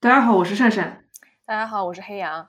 大家好，我是善善。大家好，我是黑羊。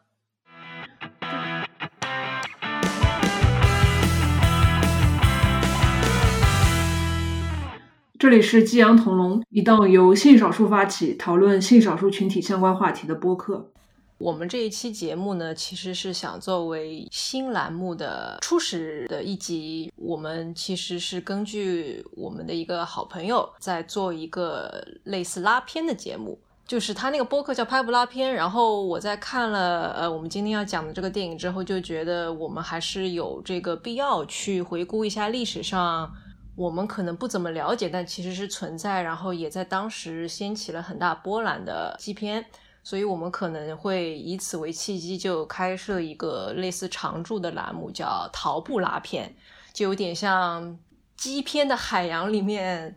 这里是激扬同龙，一档由性少数发起讨论性少数群体相关话题的播客。我们这一期节目呢，其实是想作为新栏目的初始的一集。我们其实是根据我们的一个好朋友在做一个类似拉片的节目，就是他那个播客叫拍不拉片。然后我在看了呃我们今天要讲的这个电影之后，就觉得我们还是有这个必要去回顾一下历史上我们可能不怎么了解，但其实是存在，然后也在当时掀起了很大波澜的基片。所以我们可能会以此为契机，就开设一个类似常驻的栏目，叫“逃不拉片”，就有点像基片的海洋里面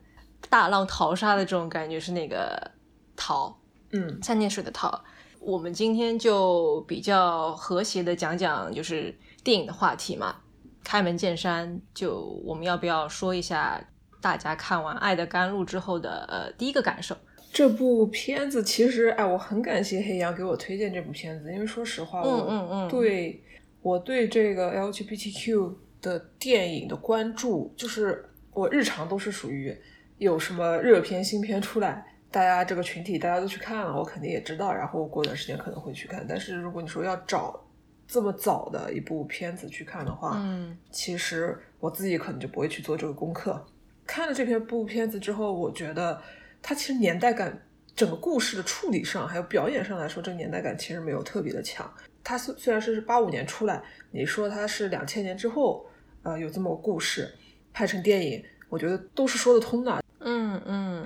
大浪淘沙的这种感觉，是那个“淘”，嗯，三点水的“套”。我们今天就比较和谐的讲讲，就是电影的话题嘛。开门见山，就我们要不要说一下大家看完《爱的甘露》之后的呃第一个感受？这部片子其实，哎，我很感谢黑羊给我推荐这部片子，因为说实话，我对我对这个 LGBTQ 的电影的关注，就是我日常都是属于有什么热片新片出来，大家这个群体大家都去看了，我肯定也知道，然后过段时间可能会去看。但是如果你说要找这么早的一部片子去看的话，嗯，其实我自己可能就不会去做这个功课。看了这篇部片子之后，我觉得。它其实年代感，整个故事的处理上，还有表演上来说，这个年代感其实没有特别的强。它虽虽然是八五年出来，你说它是两千年之后，呃，有这么个故事拍成电影，我觉得都是说得通的。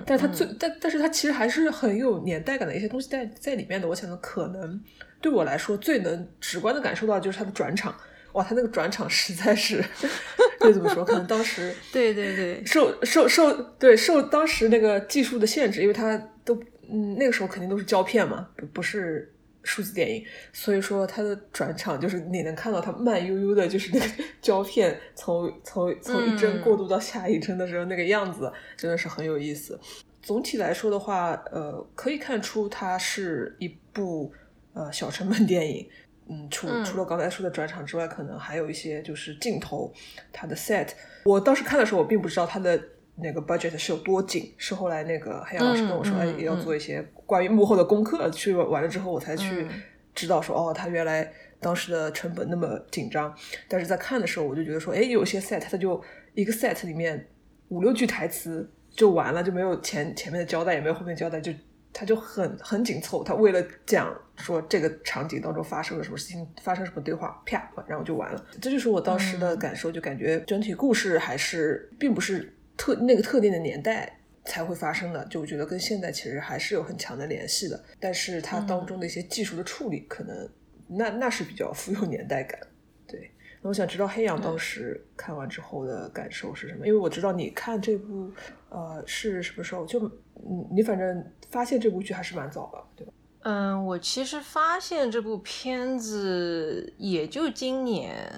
但它最但但是它其实还是很有年代感的一些东西在在里面的。我想的可能对我来说最能直观的感受到就是它的转场。哇，他那个转场实在是，就怎么说？可能当时 对对对，受受受对受当时那个技术的限制，因为他都嗯那个时候肯定都是胶片嘛，不不是数字电影，所以说它的转场就是你能看到它慢悠悠的，就是那个 胶片从从从一帧过渡到下一帧的时候那个样子，真的是很有意思。总体来说的话，呃，可以看出它是一部呃小成本电影。嗯，除除了刚才说的转场之外，可能还有一些就是镜头，它的 set。我当时看的时候，我并不知道它的那个 budget 是有多紧，是后来那个黑羊老师跟我说，哎，也要做一些关于幕后的功课，去完了之后，我才去知道说，哦，他原来当时的成本那么紧张。但是在看的时候，我就觉得说，哎，有些 set 它就一个 set 里面五六句台词就完了，就没有前前面的交代，也没有后面交代，就。他就很很紧凑，他为了讲说这个场景当中发生了什么事情，发生什么对话，啪，然后就完了。这就是我当时的感受，就感觉整体故事还是并不是特那个特定的年代才会发生的，就我觉得跟现在其实还是有很强的联系的。但是它当中的一些技术的处理，可能那那是比较富有年代感。对，那我想知道黑羊当时看完之后的感受是什么？因为我知道你看这部呃是什么时候，就你你反正。发现这部剧还是蛮早的，对吧？嗯，我其实发现这部片子也就今年，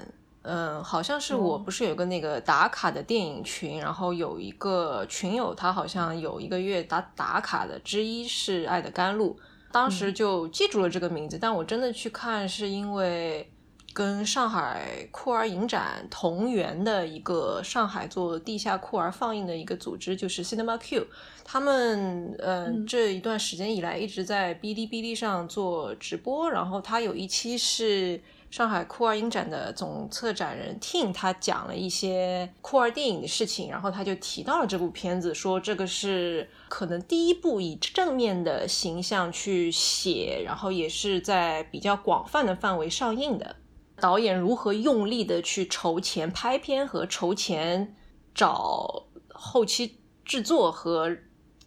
嗯，好像是我不是有个那个打卡的电影群，然后有一个群友，他好像有一个月打打卡的之一是《爱的甘露》，当时就记住了这个名字，但我真的去看是因为。跟上海酷儿影展同源的一个上海做地下酷儿放映的一个组织，就是 Cinema Q，他们嗯。这一段时间以来一直在哔哩哔哩上做直播，然后他有一期是上海酷儿影展的总策展人 Ting，他讲了一些酷儿电影的事情，然后他就提到了这部片子，说这个是可能第一部以正面的形象去写，然后也是在比较广泛的范围上映的。导演如何用力的去筹钱拍片和筹钱找后期制作和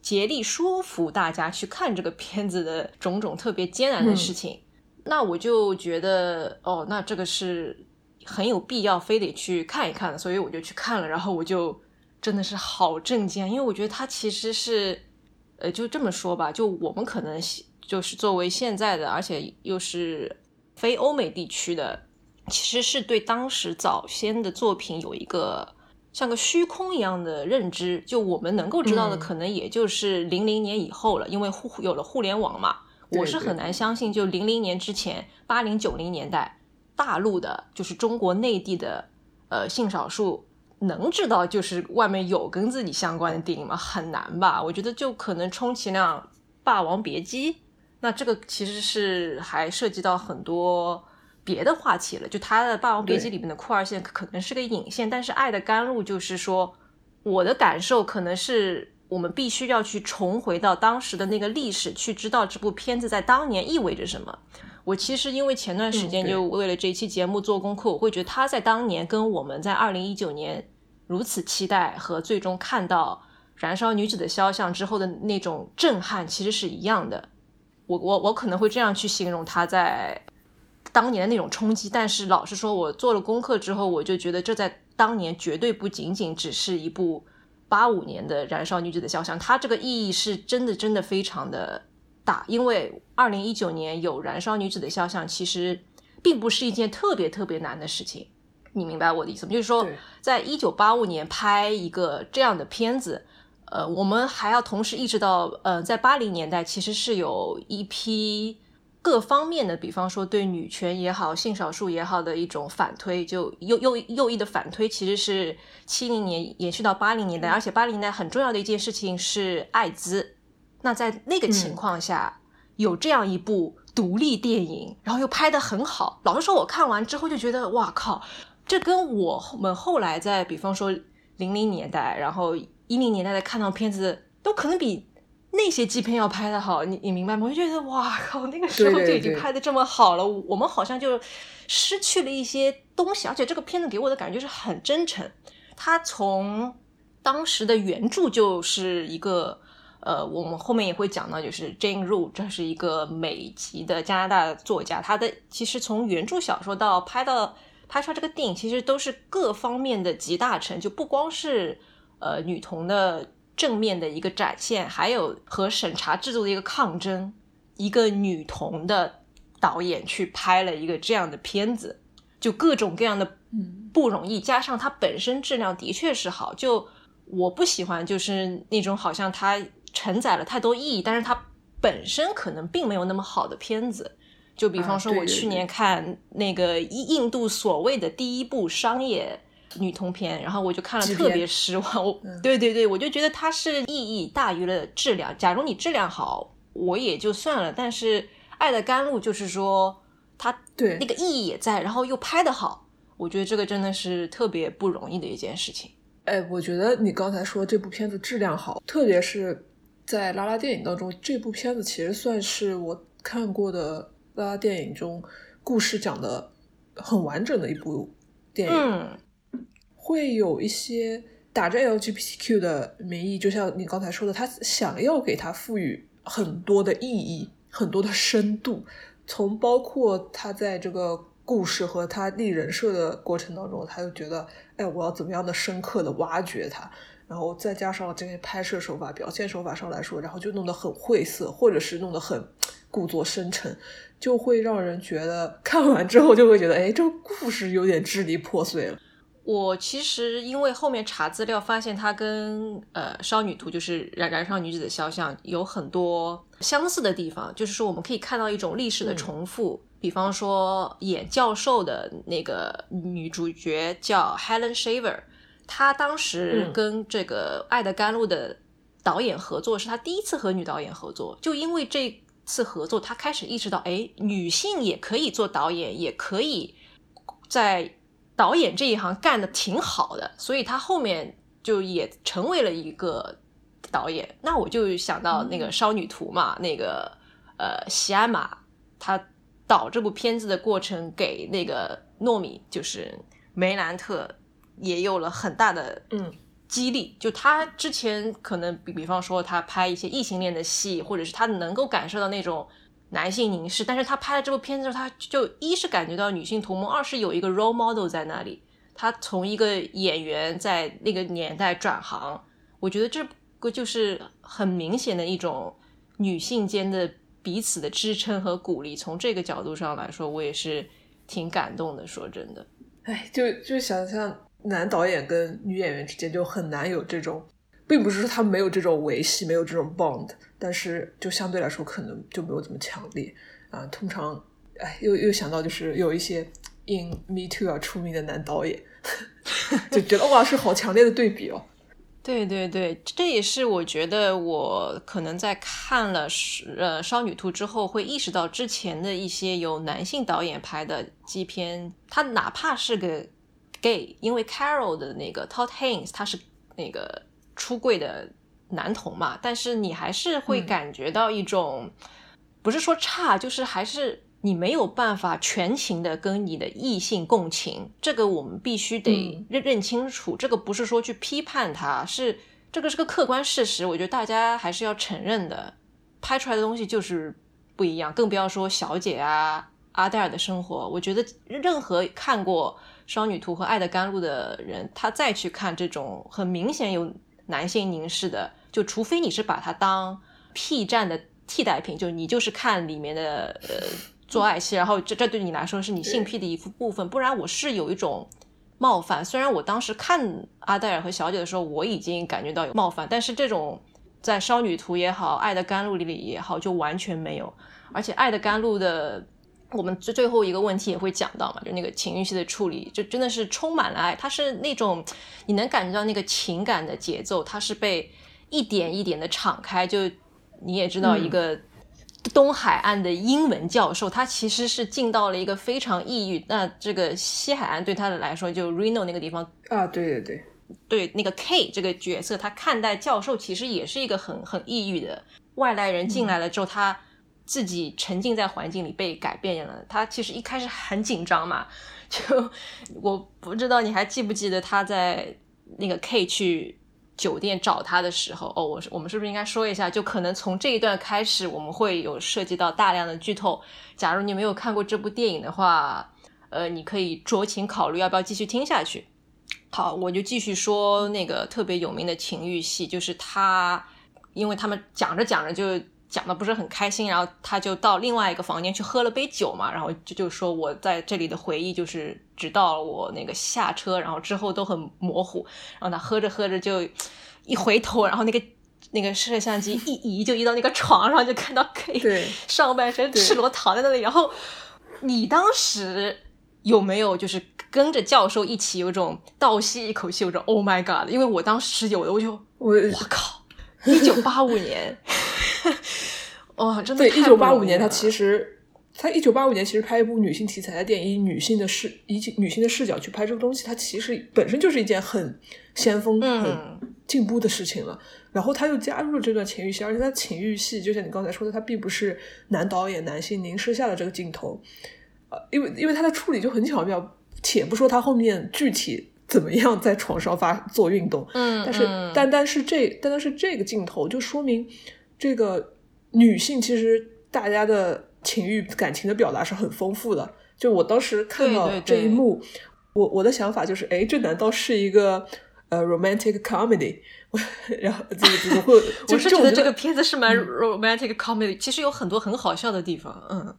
竭力说服大家去看这个片子的种种特别艰难的事情，那我就觉得哦，那这个是很有必要非得去看一看的，所以我就去看了，然后我就真的是好震惊，因为我觉得它其实是呃，就这么说吧，就我们可能就是作为现在的，而且又是非欧美地区的。其实是对当时早先的作品有一个像个虚空一样的认知，就我们能够知道的，可能也就是零零年以后了，因为互有了互联网嘛，我是很难相信，就零零年之前，八零九零年代，大陆的，就是中国内地的，呃，性少数能知道就是外面有跟自己相关的电影吗？很难吧？我觉得就可能充其量《霸王别姬》，那这个其实是还涉及到很多别的话题了。就他的《霸王别姬》里面的酷二线可能是个引线，但是《爱的甘露》就是说，我的感受可能是。我们必须要去重回到当时的那个历史，去知道这部片子在当年意味着什么。我其实因为前段时间就为了这一期节目做功课，我会觉得他在当年跟我们在二零一九年如此期待和最终看到《燃烧女子的肖像》之后的那种震撼，其实是一样的。我我我可能会这样去形容他在当年的那种冲击。但是老实说，我做了功课之后，我就觉得这在当年绝对不仅仅只是一部。八五年的《燃烧女子的肖像》，它这个意义是真的真的非常的大，因为二零一九年有《燃烧女子的肖像》，其实并不是一件特别特别难的事情。你明白我的意思吗？就是说，在一九八五年拍一个这样的片子，呃，我们还要同时意识到，呃，在八零年代其实是有一批。各方面的，比方说对女权也好、性少数也好的一种反推，就右右右翼的反推，其实是七零年延续到八零年代，而且八零年代很重要的一件事情是艾滋。那在那个情况下，有这样一部独立电影，然后又拍的很好。老实说，我看完之后就觉得，哇靠，这跟我们后来在比方说零零年代，然后一零年代的看到片子，都可能比。那些基片要拍的好，你你明白吗？我就觉得哇靠，那个时候就已经拍的这么好了，我们好像就失去了一些东西，而且这个片子给我的感觉是很真诚。它从当时的原著就是一个呃，我们后面也会讲到，就是 Jane Ru，这是一个美籍的加拿大作家，他的其实从原著小说到拍到拍出来这个电影，其实都是各方面的集大成，就不光是呃女童的。正面的一个展现，还有和审查制度的一个抗争。一个女童的导演去拍了一个这样的片子，就各种各样的不容易，加上它本身质量的确是好。就我不喜欢，就是那种好像它承载了太多意义，但是它本身可能并没有那么好的片子。就比方说，我去年看那个印度所谓的第一部商业。女同片，然后我就看了特别失望。我对对对，我就觉得它是意义大于了质量。假如你质量好，我也就算了。但是《爱的甘露》就是说，它对那个意义也在，然后又拍得好，我觉得这个真的是特别不容易的一件事情。哎，我觉得你刚才说这部片子质量好，特别是在拉拉电影当中，这部片子其实算是我看过的拉拉电影中故事讲的很完整的一部电影。会有一些打着 LGBTQ 的名义，就像你刚才说的，他想要给他赋予很多的意义、很多的深度。从包括他在这个故事和他立人设的过程当中，他就觉得，哎，我要怎么样的深刻的挖掘他，然后再加上这些拍摄手法、表现手法上来说，然后就弄得很晦涩，或者是弄得很故作深沉，就会让人觉得看完之后就会觉得，哎，这个故事有点支离破碎了。我其实因为后面查资料发现，它跟呃《少女图》就是《燃燃烧女子的肖像》有很多相似的地方，就是说我们可以看到一种历史的重复。比方说演教授的那个女主角叫 Helen Shaver，她当时跟这个《爱的甘露》的导演合作，是她第一次和女导演合作。就因为这次合作，她开始意识到，哎，女性也可以做导演，也可以在。导演这一行干的挺好的，所以他后面就也成为了一个导演。那我就想到那个《少女图》嘛，那个呃，西安玛他导这部片子的过程，给那个糯米就是梅兰特也有了很大的嗯激励。就他之前可能比比方说他拍一些异性恋的戏，或者是他能够感受到那种。男性凝视，但是他拍了这部片子之后，他就一是感觉到女性同盟，二是有一个 role model 在那里。他从一个演员在那个年代转行，我觉得这个就是很明显的一种女性间的彼此的支撑和鼓励。从这个角度上来说，我也是挺感动的。说真的，哎，就就想象男导演跟女演员之间就很难有这种。并不是说他没有这种维系，没有这种 bond，但是就相对来说可能就没有这么强烈啊。通常，哎，又又想到就是有一些 in Me Too 啊出名的男导演，就觉得哇，是好强烈的对比哦。对对对，这也是我觉得我可能在看了呃《少女图》之后，会意识到之前的一些由男性导演拍的基片，他哪怕是个 gay，因为 Carol 的那个 Todd Haynes 他是那个出柜的男童嘛，但是你还是会感觉到一种，不是说差，就是还是。你没有办法全情的跟你的异性共情，这个我们必须得认认清楚。这个不是说去批判他，是这个是个客观事实。我觉得大家还是要承认的，拍出来的东西就是不一样。更不要说小姐啊、阿黛尔的生活。我觉得任何看过《双女图》和《爱的甘露》的人，他再去看这种很明显有男性凝视的，就除非你是把它当 P 站的替代品，就你就是看里面的呃。做爱戏，然后这这对你来说是你性癖的一部分，不然我是有一种冒犯。虽然我当时看阿黛尔和小姐的时候，我已经感觉到有冒犯，但是这种在《少女图》也好，《爱的甘露》里也好，就完全没有。而且《爱的甘露》的我们最最后一个问题也会讲到嘛，就那个情欲戏的处理，就真的是充满了爱。它是那种你能感觉到那个情感的节奏，它是被一点一点的敞开。就你也知道一个。东海岸的英文教授，他其实是进到了一个非常抑郁。那这个西海岸对他的来说，就 Reno 那个地方啊，对对对，对那个 K 这个角色，他看待教授其实也是一个很很抑郁的外来人进来了之后，他自己沉浸在环境里被改变了。他其实一开始很紧张嘛，就我不知道你还记不记得他在那个 K 去。酒店找他的时候，哦，我是我们是不是应该说一下？就可能从这一段开始，我们会有涉及到大量的剧透。假如你没有看过这部电影的话，呃，你可以酌情考虑要不要继续听下去。好，我就继续说那个特别有名的情欲戏，就是他，因为他们讲着讲着就。讲的不是很开心，然后他就到另外一个房间去喝了杯酒嘛，然后就就说我在这里的回忆就是直到我那个下车，然后之后都很模糊。然后他喝着喝着就一回头，然后那个那个摄像机一移就移到那个床上，就看到 K 上半身赤裸躺在那里。然后你当时有没有就是跟着教授一起有种倒吸一口气，有种 Oh my God！因为我当时有的，我就我我靠，一九八五年。哇，真的！对，一九八五年，他其实他一九八五年其实拍一部女性题材的电影，以女性的视以女性的视角去拍这个东西，它其实本身就是一件很先锋、很进步的事情了。然后他又加入了这段情欲戏，而且他情欲戏就像你刚才说的，他并不是男导演男性凝视下的这个镜头，呃，因为因为他的处理就很巧妙。且不说他后面具体怎么样在床上发做运动，嗯，但是单单是这单单是这个镜头就说明。这个女性其实大家的情欲感情的表达是很丰富的。就我当时看到这一幕，我我的想法就是，哎，这难道是一个呃 romantic comedy？然后怎么怎么会？我是觉得这个片子是蛮 romantic comedy，其实有很多很好笑的地方。嗯，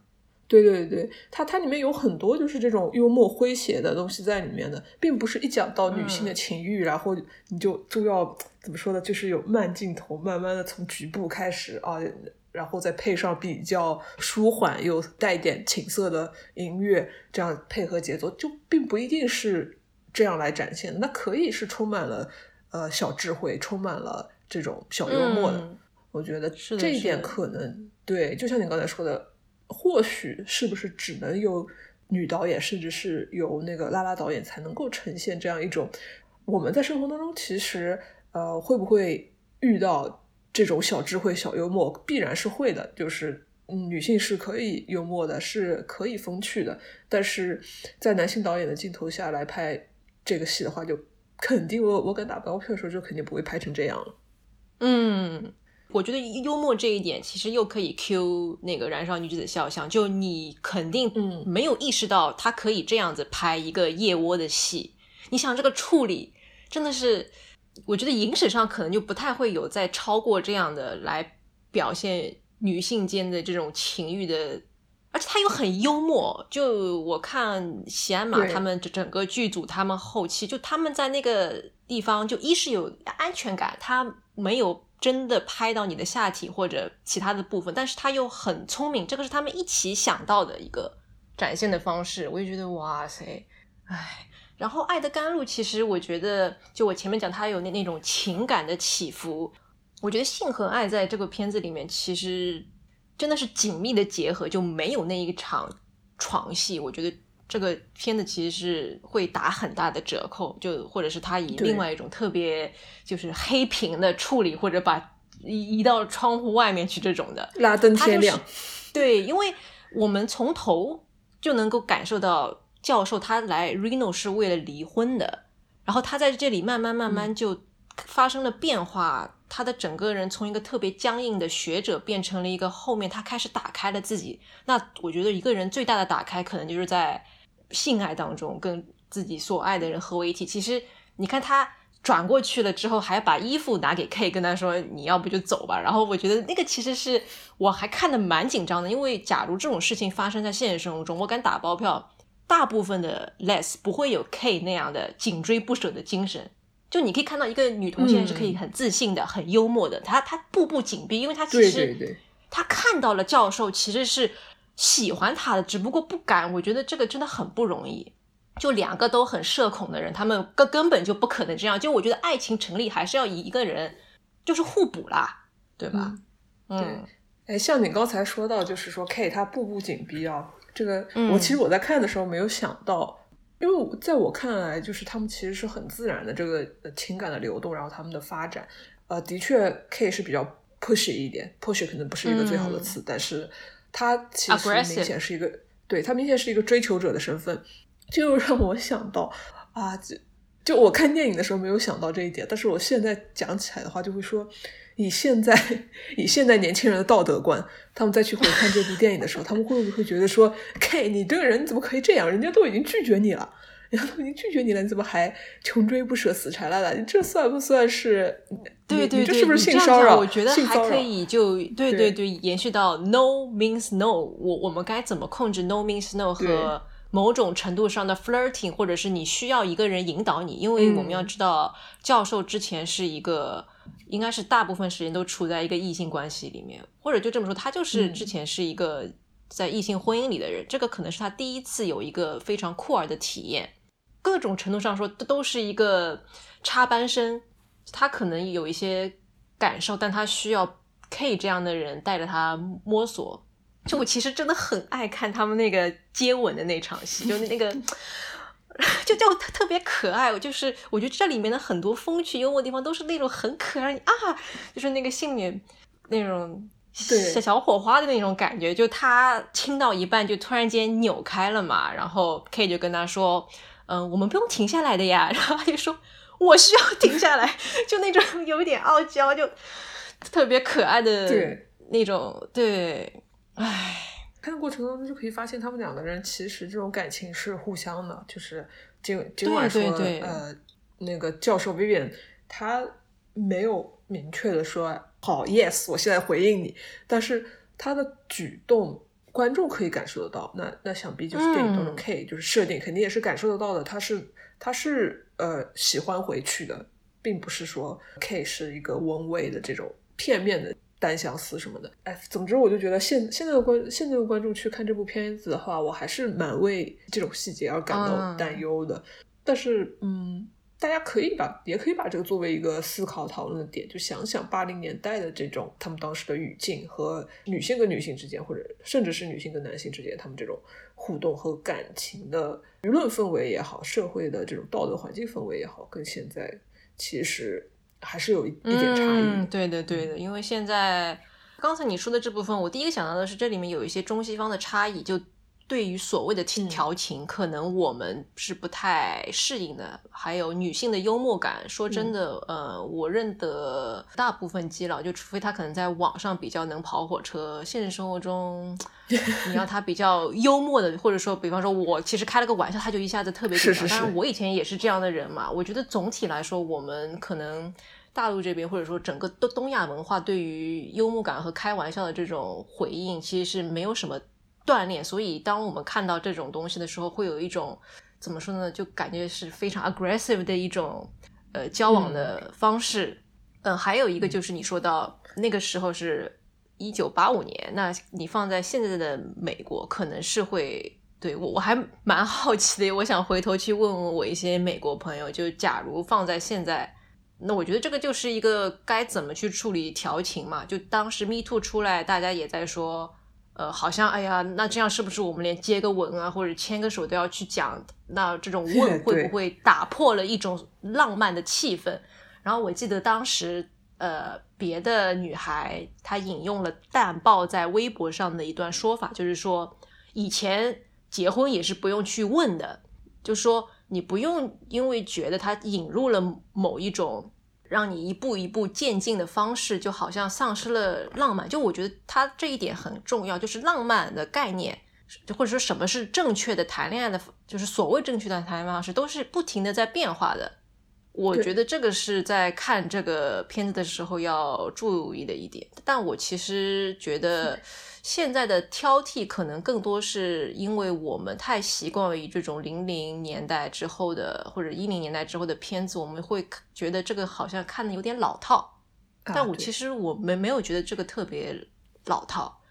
对对对，它它里面有很多就是这种幽默诙谐的东西在里面的，并不是一讲到女性的情欲，然后你就就要。怎么说呢？就是有慢镜头，慢慢的从局部开始啊，然后再配上比较舒缓又带点情色的音乐，这样配合节奏，就并不一定是这样来展现。那可以是充满了呃小智慧，充满了这种小幽默的。我觉得这一点可能对，就像你刚才说的，或许是不是只能由女导演，甚至是由那个拉拉导演才能够呈现这样一种我们在生活当中其实。呃，会不会遇到这种小智慧、小幽默？必然是会的。就是女性是可以幽默的，是可以风趣的。但是在男性导演的镜头下来拍这个戏的话，就肯定我我敢打包票说，就肯定不会拍成这样了。嗯，我觉得幽默这一点其实又可以 Q 那个《燃烧女子的肖像》，就你肯定没有意识到他可以这样子拍一个腋窝的戏。你想这个处理真的是。我觉得影史上可能就不太会有再超过这样的来表现女性间的这种情欲的而且他又很幽默。就我看喜安马他们整整个剧组，他们后期就他们在那个地方，就一是有安全感，他没有真的拍到你的下体或者其他的部分，但是他又很聪明，这个是他们一起想到的一个展现的方式，我就觉得哇塞，唉。然后《爱的甘露》，其实我觉得，就我前面讲，它有那那种情感的起伏。我觉得性和爱在这个片子里面，其实真的是紧密的结合，就没有那一场床戏。我觉得这个片子其实是会打很大的折扣，就或者是他以另外一种特别就是黑屏的处理，或者把移移到窗户外面去这种的。拉灯他就是天亮，对，因为我们从头就能够感受到教授他来 Reno 是为了离婚的，然后他在这里慢慢慢慢就发生了变化，他的整个人从一个特别僵硬的学者变成了一个后面他开始打开了自己。那我觉得一个人最大的打开，可能就是在性爱当中跟自己所爱的人合为一体。其实你看他。转过去了之后，还把衣服拿给 K，跟他说：“你要不就走吧。”然后我觉得那个其实是我还看的蛮紧张的，因为假如这种事情发生在现实生活中，我敢打包票，大部分的 Les 不会有 K 那样的紧追不舍的精神。就你可以看到一个女同性恋是可以很自信的、很幽默的，她她步步紧逼，因为她其对实对对，她看到了教授其实是喜欢他的，只不过不敢。我觉得这个真的很不容易。就两个都很社恐的人，他们根根本就不可能这样。就我觉得爱情成立还是要以一个人就是互补啦，对吧？嗯，哎，像你刚才说到，就是说 K 他步步紧逼啊，这个、嗯我其实我在看的时候没有想到，因为我在我看来，就是他们其实是很自然的这个呃情感的流动，然后他们的发展，呃，的确 K 是比较 pushy 一点，push 可能不是一个最好的词，但是他其实明显是一个，对他明显是一个追求者的身份，就让我想到啊，就就我看电影的时候没有想到这一点，但是我现在讲起来的话，就会说，以现在以现在年轻人的道德观，他们再去回看这部电影的时候，他们会不会觉得说，K，你这个人怎么可以这样？人家都已经拒绝你了，人家都已经拒绝你了，你怎么还穷追不舍、死缠烂打？你这算不算是？对对对，是不是性骚扰？我觉得还可以就，对对对对，延续到 no means no，我我们该怎么控制 no means no 和某种程度上的 flirting，或者是你需要一个人引导你，因为我们要嗯知道，教授之前是一个。应该是大部分时间都处在一个异性关系里面，或者就这么说，他就是嗯之前是一个在异性婚姻里的人，这个可能是他第一次有一个非常酷儿的体验。各种程度上说，都都是一个插班生，他可能有一些感受，但他需要 K 这样的人带着他摸索。就我其实真的很爱看他们那个接吻的那场戏，就那个。就就特特别可爱，我就是我觉得这里面的很多风趣幽默的地方都是那种很可爱啊，就是那个性里那种小小火花的那种感觉。就他亲到一半就突然间扭开了嘛，然后 K 就跟他说：“嗯，我们不用停下来的呀。”然后他就说：“我需要停下来。”就那种有一点傲娇，就特别可爱的对那种，对，唉。看的过程当中就可以发现，他们两个人其实这种感情是互相的，就是尽尽管说呃，那个教授 Vivian 他没有明确的说好 yes，我现在回应你，但是他的举动观众可以感受得到。那那想必就是电影当中嗯 K、就是设定肯定也是感受得到的，他是他是呃喜欢回去的，并不是说 K 是一个温味的这种片面的。单相思什么的，哎，总之我就觉得现现在的观现在的观众去看这部片子的话，我还是蛮为这种细节而感到嗯担忧的。但是，嗯，大家可以把也可以把这个作为一个思考讨论的点，就想想八零年代的这种他们当时的语境和女性跟女性之间，或者甚至是女性跟男性之间，他们这种互动和感情的舆论氛围也好，社会的这种道德环境氛围也好，跟现在其实。还是有一一点差异、嗯。对的，对的，因为现在刚才你说的这部分，我第一个想到的是这里面有一些中西方的差异，就对于所谓的嗯调情，可能我们是不太适应的。还有女性的幽默感，说真的，嗯、呃，我认得大部分基佬，就除非他可能在网上比较能跑火车，现实生活中 你要他比较幽默的，或者说，比方说我其实开了个玩笑，他就一下子特别紧张。是是是当然，我以前也是这样的人嘛。我觉得总体来说，我们可能。大陆这边，或者说整个东东亚文化对于幽默感和开玩笑的这种回应，其实是没有什么锻炼，所以当我们看到这种东西的时候，会有一种怎么说呢？就感觉是非常 aggressive 的一种呃交往的方式。嗯，还有一个就是你说到那个时候是一九八五年，那你放在现在的美国，可能是会对我我还蛮好奇的，我想回头去问问我一些美国朋友，就假如放在现在。那我觉得这个就是一个该怎么去处理调情嘛？就当时 Me Too 出来，大家也在说，呃，好像哎呀，那这样是不是我们连接个吻啊，或者牵个手都要去讲？那这种 问会不会打破了一种浪漫的气氛？然后我记得当时，呃，别的女孩她引用了淡豹在微博上的一段说法，就是说以前结婚也是不用去问的，就说你不用因为觉得他引入了某一种。让你一步一步渐进的方式，就好像丧失了浪漫。就我觉得他这一点很重要，就是浪漫的概念，或者说什么是正确的谈恋爱的，就是所谓正确的谈恋爱方式，都是不停的在变化的。我觉得这个是在看这个片子的时候要注意的一点。但我其实觉得。现在的挑剔可能更多是因为我们太习惯于这种零零年代之后的或者一零年代之后的片子，我们会觉得这个好像看的有点老套。但我其实我们没有觉得这个特别老套。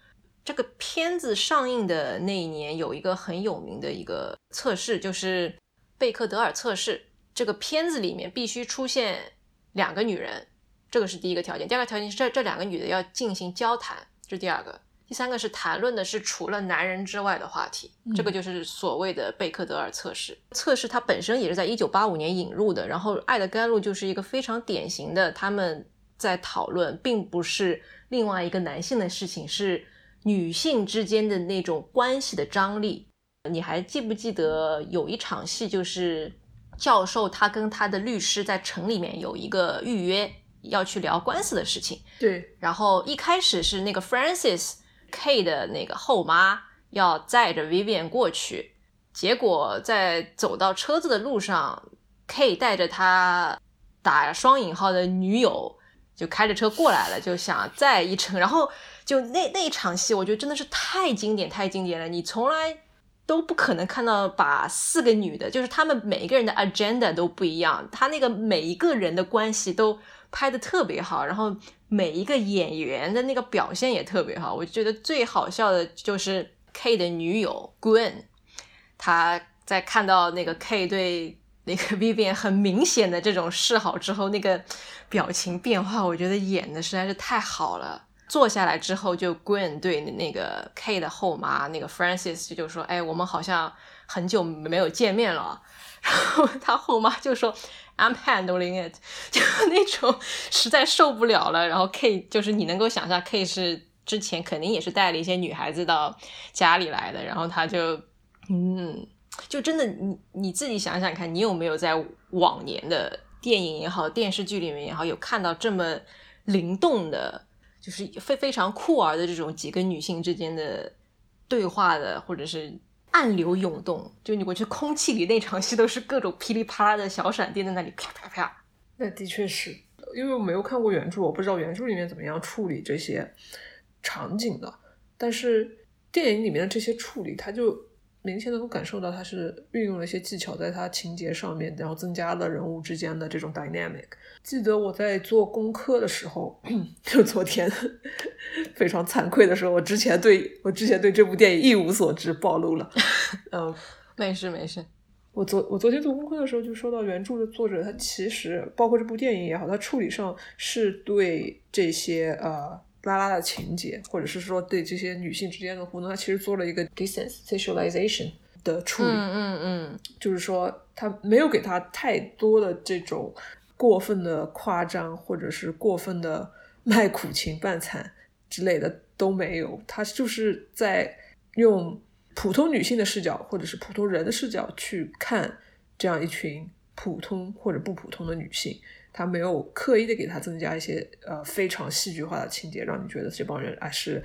这个片子上映的那一年有一个很有名的一个测试，就是贝克德尔测试。这个片子里面必须出现两个女人，这个是第一个条件。第二个条件是这这两个女的要进行交谈，这是第二个。第三个是谈论的是除了男人之外的话题，这个就是所谓的贝克德尔测试。测试它本身也是在一九八五年引入的，然后《爱的甘露》就是一个非常典型的，他们在讨论并不是另外一个男性的事情，是女性之间的那种关系的张力。你还记不记得有一场戏，就是教授他跟他的律师在城里面有一个预约，要去聊官司的事情。对，然后一开始是那个 Francis。K 的那个后妈要载着 Vivian 过去，结果在走到车子的路上，K 带着他打双引号的女友就开着车过来了，就想载一程。然后就那那一场戏，我觉得真的是太经典太经典了，你从来都不可能看到把四个女的，就是他们每一个人的 agenda 都不一样，他那个每一个人的关系都拍的特别好，然后。每一个演员的那个表现也特别好，我觉得最好笑的就是 K 的女友 Gwen，她在看到那个 K 对那个 Vivian 很明显的这种示好之后，那个表情变化，我觉得演的实在是太好了。坐下来之后，就 Gwen 对那个 K 的后妈那个 Francis 就说：“哎，我们好像很久没有见面了。”然后他后妈就说。I'm handling it，就那种实在受不了了。然后 K 就是你能够想象，K 是之前肯定也是带了一些女孩子到家里来的。然后他就，嗯，就真的你你自己想想看，你有没有在往年的电影也好、电视剧里面也好，有看到这么灵动的，就是非非常酷儿的这种几个女性之间的对话的，或者是。暗流涌动，就你，过去空气里那场戏都是各种噼里啪啦的小闪电在那里啪啪啪。那的确是因为我没有看过原著，我不知道原著里面怎么样处理这些场景的。但是电影里面的这些处理，它就。明显能够感受到他是运用了一些技巧，在他情节上面，然后增加了人物之间的这种 dynamic。记得我在做功课的时候，就昨天非常惭愧的时候，我之前对我之前对这部电影一无所知，暴露了。嗯，没事没事。我昨我昨天做功课的时候就说到，原著的作者他其实包括这部电影也好，他处理上是对这些呃。拉拉的情节，或者是说对这些女性之间的互动，他其实做了一个 desensitization 的处理。嗯嗯嗯，就是说他没有给他太多的这种过分的夸张，或者是过分的卖苦情扮惨之类的都没有。他就是在用普通女性的视角，或者是普通人的视角去看这样一群普通或者不普通的女性。他没有刻意的给他增加一些呃非常戏剧化的情节，让你觉得这帮人啊是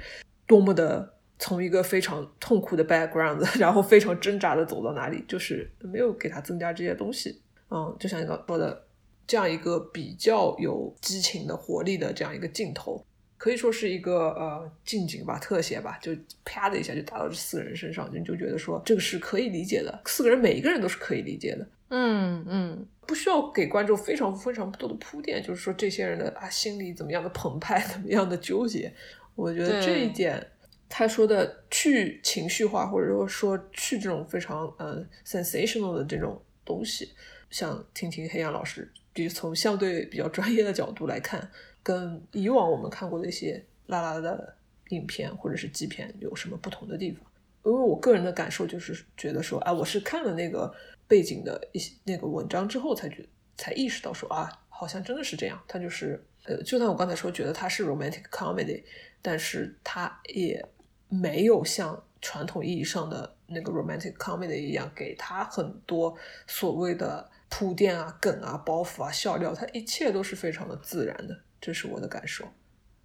多么的从一个非常痛苦的 background，然后非常挣扎的走到哪里，就是没有给他增加这些东西。嗯，就像你刚说的，这样一个比较有激情的活力的这样一个镜头，可以说是一个呃近景吧，特写吧，就啪的一下就打到这四个人身上，你就觉得说这个是可以理解的，四个人每一个人都是可以理解的，嗯嗯，不需要给观众非常非常多的铺垫，就是说这些人的啊心里怎么样的澎湃，怎么样的纠结，我觉得这一点他说的去情绪化，或者说说去这种非常呃 sensational 的这种东西，像听听黑羊老师，比从相对比较专业的角度来看。跟以往我们看过的一些拉拉的影片或者是基片有什么不同的地方？因为我个人的感受就是觉得说，哎，我是看了那个背景的一些那个文章之后，才觉才意识到说啊，好像真的是这样。他就是呃，就算我刚才说觉得他是 romantic comedy，但是他也没有像传统意义上的那个 romantic comedy 一样，给他很多所谓的铺垫啊、梗啊、包袱啊、笑料，他一切都是非常的自然的。这是我的感受。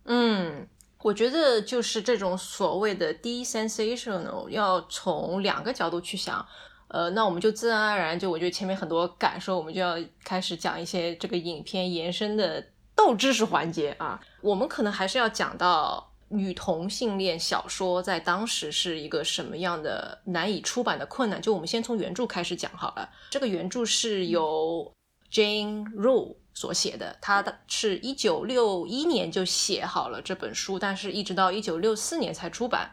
嗯，我觉得就是这种所谓的 desensational，要从两个角度去想。呃，那我们就自然而然就，我觉得前面很多感受，我们就要开始讲一些这个影片延伸的斗知识环节啊。我们可能还是要讲到女同性恋小说在当时是一个什么样的难以出版的困难。就我们先从原著开始讲好了。这个原著是由 Jane Rule。所写的，他的是一九六一年就写好了这本书，但是一直到一九六四年才出版。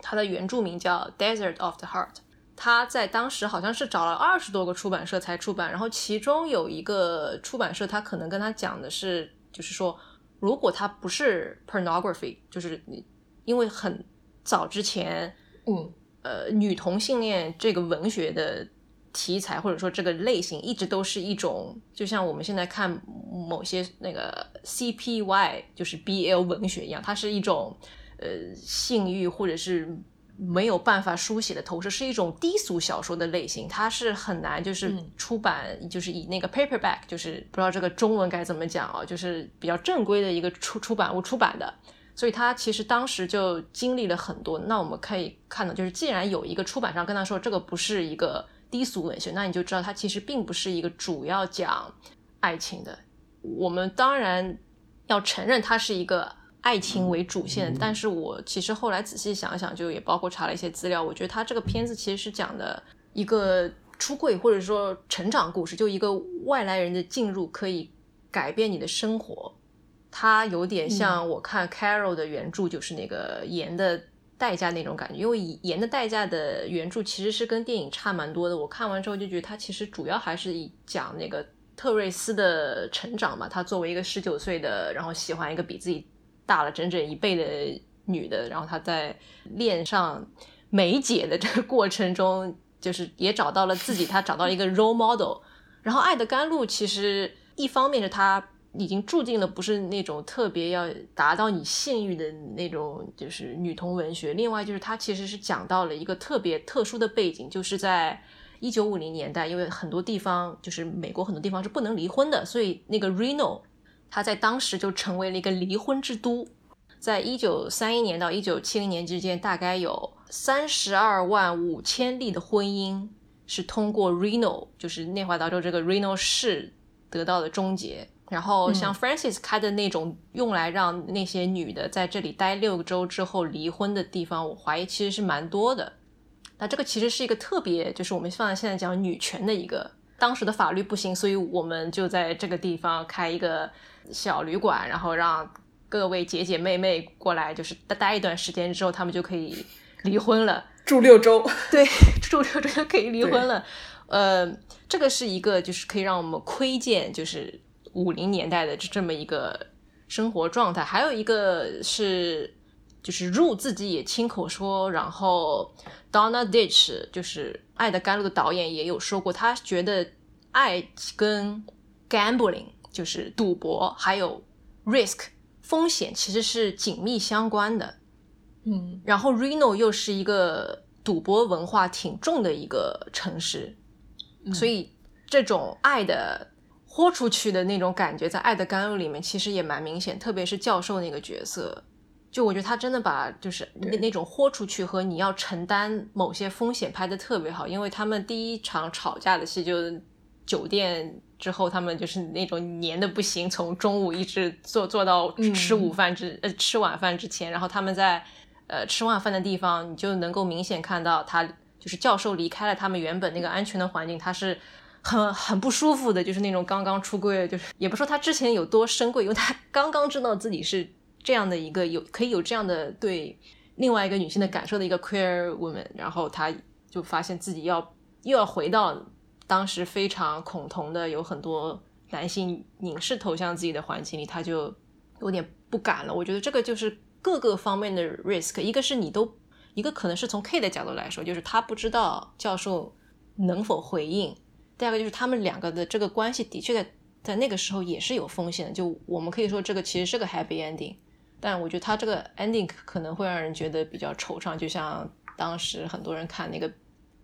他的原著名叫《Desert of the Heart》，他在当时好像是找了二十多个出版社才出版，然后其中有一个出版社，他可能跟他讲的是，就是说，如果他不是 pornography，就是因为很早之前，嗯，呃，女同性恋这个文学的。题材或者说这个类型一直都是一种，就像我们现在看某些那个 CPY，就是 BL 文学一样，它是一种呃性欲或者是没有办法书写的投射，是一种低俗小说的类型，它是很难就是出版，就是以那个 paperback，就是不知道这个中文该怎么讲啊，就是比较正规的一个出出版物出版的，所以他其实当时就经历了很多。那我们可以看到，就是既然有一个出版商跟他说这个不是一个。低俗文学，那你就知道它其实并不是一个主要讲爱情的。我们当然要承认它是一个爱情为主线，但是我其实后来仔细想想，就也包括查了一些资料，我觉得他这个片子其实是讲的一个出柜或者说成长故事，就一个外来人的进入可以改变你的生活。它有点像我看 Carol 的原著，就是那个盐的。代价那种感觉，因为《盐的代价》的原著其实是跟电影差蛮多的。我看完之后就觉得，它其实主要还是以讲那个特瑞斯的成长嘛。他作为一个十九岁的，然后喜欢一个比自己大了整整一倍的女的，然后她在恋上梅姐的这个过程中，就是也找到了自己，她找到了一个 role model。然后《爱的甘露》其实一方面是她。已经注定了不是那种特别要达到你性欲的那种，就是女同文学。另外，就是它其实是讲到了一个特别特殊的背景，就是在一九五零年代，因为很多地方就是美国很多地方是不能离婚的，所以那个 Reno 它在当时就成为了一个离婚之都。在一九三一年到一九七零年之间，大概有三十二万五千例的婚姻是通过 Reno，就是内华达州这个 Reno 市得到的终结。然后像 Francis 开的那种用来让那些女的在这里待六个周之后离婚的地方，我怀疑其实是蛮多的。那这个其实是一个特别，就是我们放在现在讲女权的一个，当时的法律不行，所以我们就在这个地方开一个小旅馆，然后让各位姐姐妹妹过来，就是待待一段时间之后，他们就可以离婚了，住六周，对，住六周就可以离婚了。呃，这个是一个就是可以让我们窥见，就是。五零年代的这这么一个生活状态，还有一个是，就是入自己也亲口说，然后 Donna Ditch 就是《爱的甘露》的导演也有说过，他觉得爱跟 gambling 就是赌博，还有 risk 风险其实是紧密相关的。嗯，然后 Reno 又是一个赌博文化挺重的一个城市，所以这种爱的。豁出去的那种感觉，在《爱的甘露》里面其实也蛮明显，特别是教授那个角色，就我觉得他真的把就是那那种豁出去和你要承担某些风险拍的特别好。因为他们第一场吵架的戏就酒店之后，他们就是那种黏的不行，从中午一直做做到吃午饭之呃吃晚饭之前，然后他们在呃吃晚饭的地方，你就能够明显看到他就是教授离开了他们原本那个安全的环境，他是很很不舒服的，就是那种刚刚出柜，就是也不说他之前有多深贵，因为他刚刚知道自己是这样的一个有可以有这样的对另外一个女性的感受的一个 queer woman，然后她就发现自己要又要回到。当时非常恐同的，有很多男性凝视投向自己的环境里，他就有点不敢了。我觉得这个就是各个方面的 risk，一个是你都，一个可能是从 K 的角度来说，就是他不知道教授能否回应；第二个就是他们两个的这个关系的确在在那个时候也是有风险的。就我们可以说这个其实是个 happy ending，但我觉得他这个 ending 可能会让人觉得比较惆怅，就像当时很多人看那个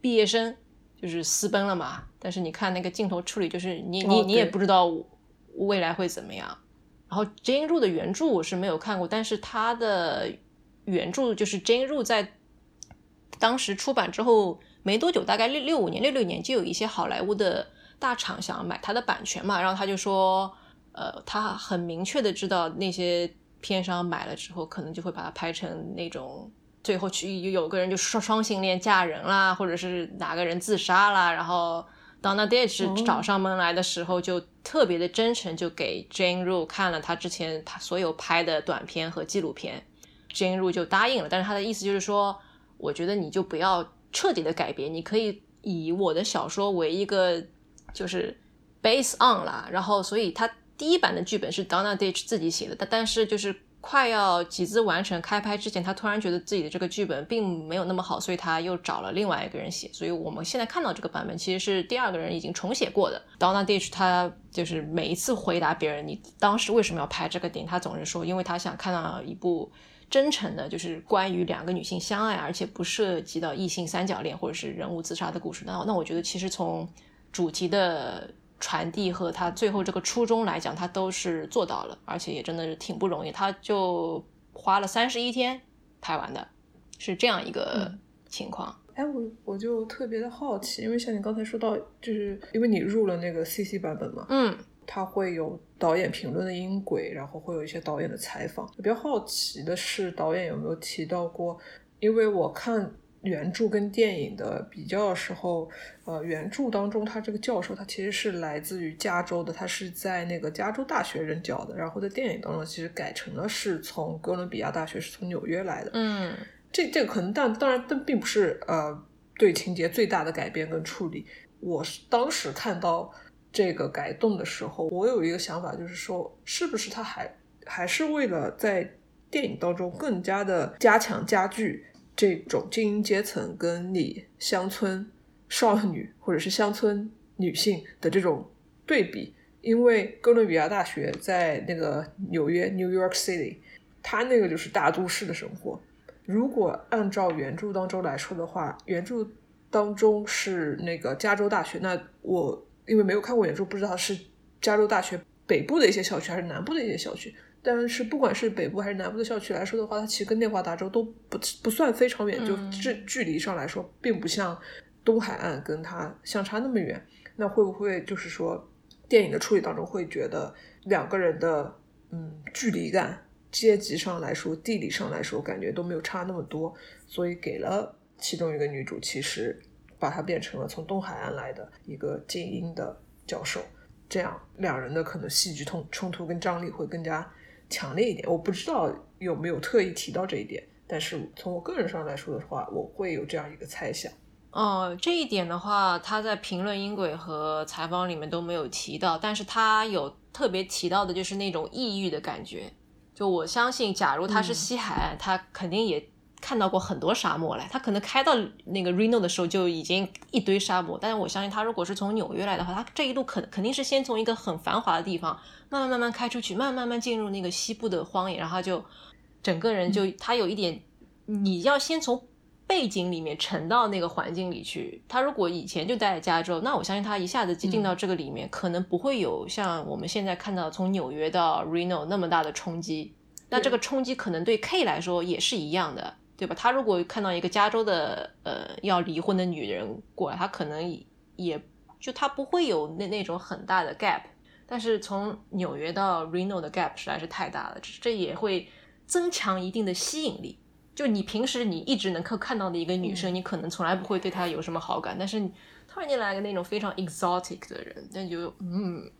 毕业生。就是私奔了嘛，但是你看那个镜头处理，就是你你你也不知道未来会怎么样。然后 Jane Ru 的原著我是没有看过，但是他的原著就是 Jane Ru 在当时出版之后没多久，大概六六五年、六六年，就有一些好莱坞的大厂想买他的版权嘛，然后他就说，呃，他很明确的知道那些片商买了之后，可能就会把它拍成那种。最后去有个人就双双性恋嫁人啦，或者是哪个人自杀啦，然后 Donna Ditch 找上门来的时候就特别的真诚，就给 Jane Ru 看了他之前他所有拍的短片和纪录片，Jane Ru 就答应了。但是他的意思就是说，我觉得你就不要彻底的改编，你可以以我的小说为一个就是 base on 啦。然后所以他第一版的剧本是 Donna Ditch 自己写的，但但是就是。快要集资完成开拍之前，他突然觉得自己的这个剧本并没有那么好，所以他又找了另外一个人写。所以我们现在看到这个版本其实是第二个人已经重写过的。Donna Ditch 他就是每一次回答别人你当时为什么要拍这个电影，他总是说，因为他想看到一部真诚的，就是关于两个女性相爱而且不涉及到异性三角恋或者是人物自杀的故事。那那我觉得其实从主题的。传递和他最后这个初衷来讲，他都是做到了，而且也真的是挺不容易。他就花了三十一天拍完的，是这样一个情况。哎，我我就特别的好奇，因为像你刚才说到，就是因为你入了那个 CC 版本嘛，嗯，它会有导演评论的音轨，然后会有一些导演的采访。比较好奇的是，导演有没有提到过？因为我看。原著跟电影的比较的时候，呃，原著当中他这个教授他其实是来自于加州的，他是在那个加州大学任教的。然后在电影当中其实改成了是从哥伦比亚大学，是从纽约来的。嗯，这这个可能但当然但并不是呃对情节最大的改变跟处理。我是当时看到这个改动的时候，我有一个想法，就是说是不是他还还是为了在电影当中更加的加强加剧。这种精英阶层跟你乡村少女或者是乡村女性的这种对比，因为哥伦比亚大学在那个纽约 （New York City），它那个就是大都市的生活。如果按照原著当中来说的话，原著当中是那个加州大学，那我因为没有看过原著，不知道是加州大学北部的一些校区还是南部的一些校区。但是不管是北部还是南部的校区来说的话，它其实跟内华达州都不不算非常远，就距距离上来说，并不像东海岸跟它相差那么远。那会不会就是说，电影的处理当中会觉得两个人的嗯距离感，阶级上来说、地理上来说，感觉都没有差那么多，所以给了其中一个女主，其实把她变成了从东海岸来的一个精英的教授，这样两人的可能戏剧冲冲突跟张力会更加。强烈一点，我不知道有没有特意提到这一点，但是从我个人上来说的话，我会有这样一个猜想。哦，这一点的话，他在评论音轨和采访里面都没有提到，但是他有特别提到的就是那种抑郁的感觉。就我相信，假如他是西海岸，他肯定也。看到过很多沙漠来，他可能开到那个 Reno 的时候就已经一堆沙漠。但是我相信他如果是从纽约来的话，他这一路肯肯定是先从一个很繁华的地方慢慢慢慢开出去，慢慢慢慢进入那个西部的荒野，然后就整个人就他有一点，你要先从背景里面沉到那个环境里去。他如果以前就待在加州，那我相信他一下子进到这个里面，可能不会有像我们现在看到从纽约到 Reno 那么大的冲击。那这个冲击可能对 K 来说也是一样的。对吧？他如果看到一个加州的呃要离婚的女人过来，他可能也就他不会有那那种很大的 gap。但是从纽约到 Reno 的 gap 实在是太大了，这这也会增强一定的吸引力。就你平时你一直能够看到的一个女生，你可能从来不会对她有什么好感，但是突然间来个那种非常 exotic 的人，那就嗯，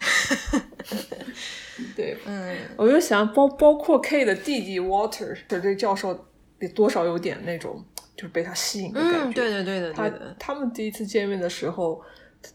对，嗯，我就想包包括 K 的弟弟 Water 这这教授也多少有点那种就是被他吸引的感觉。嗯，对的，对的，他对的，他们第一次见面的时候，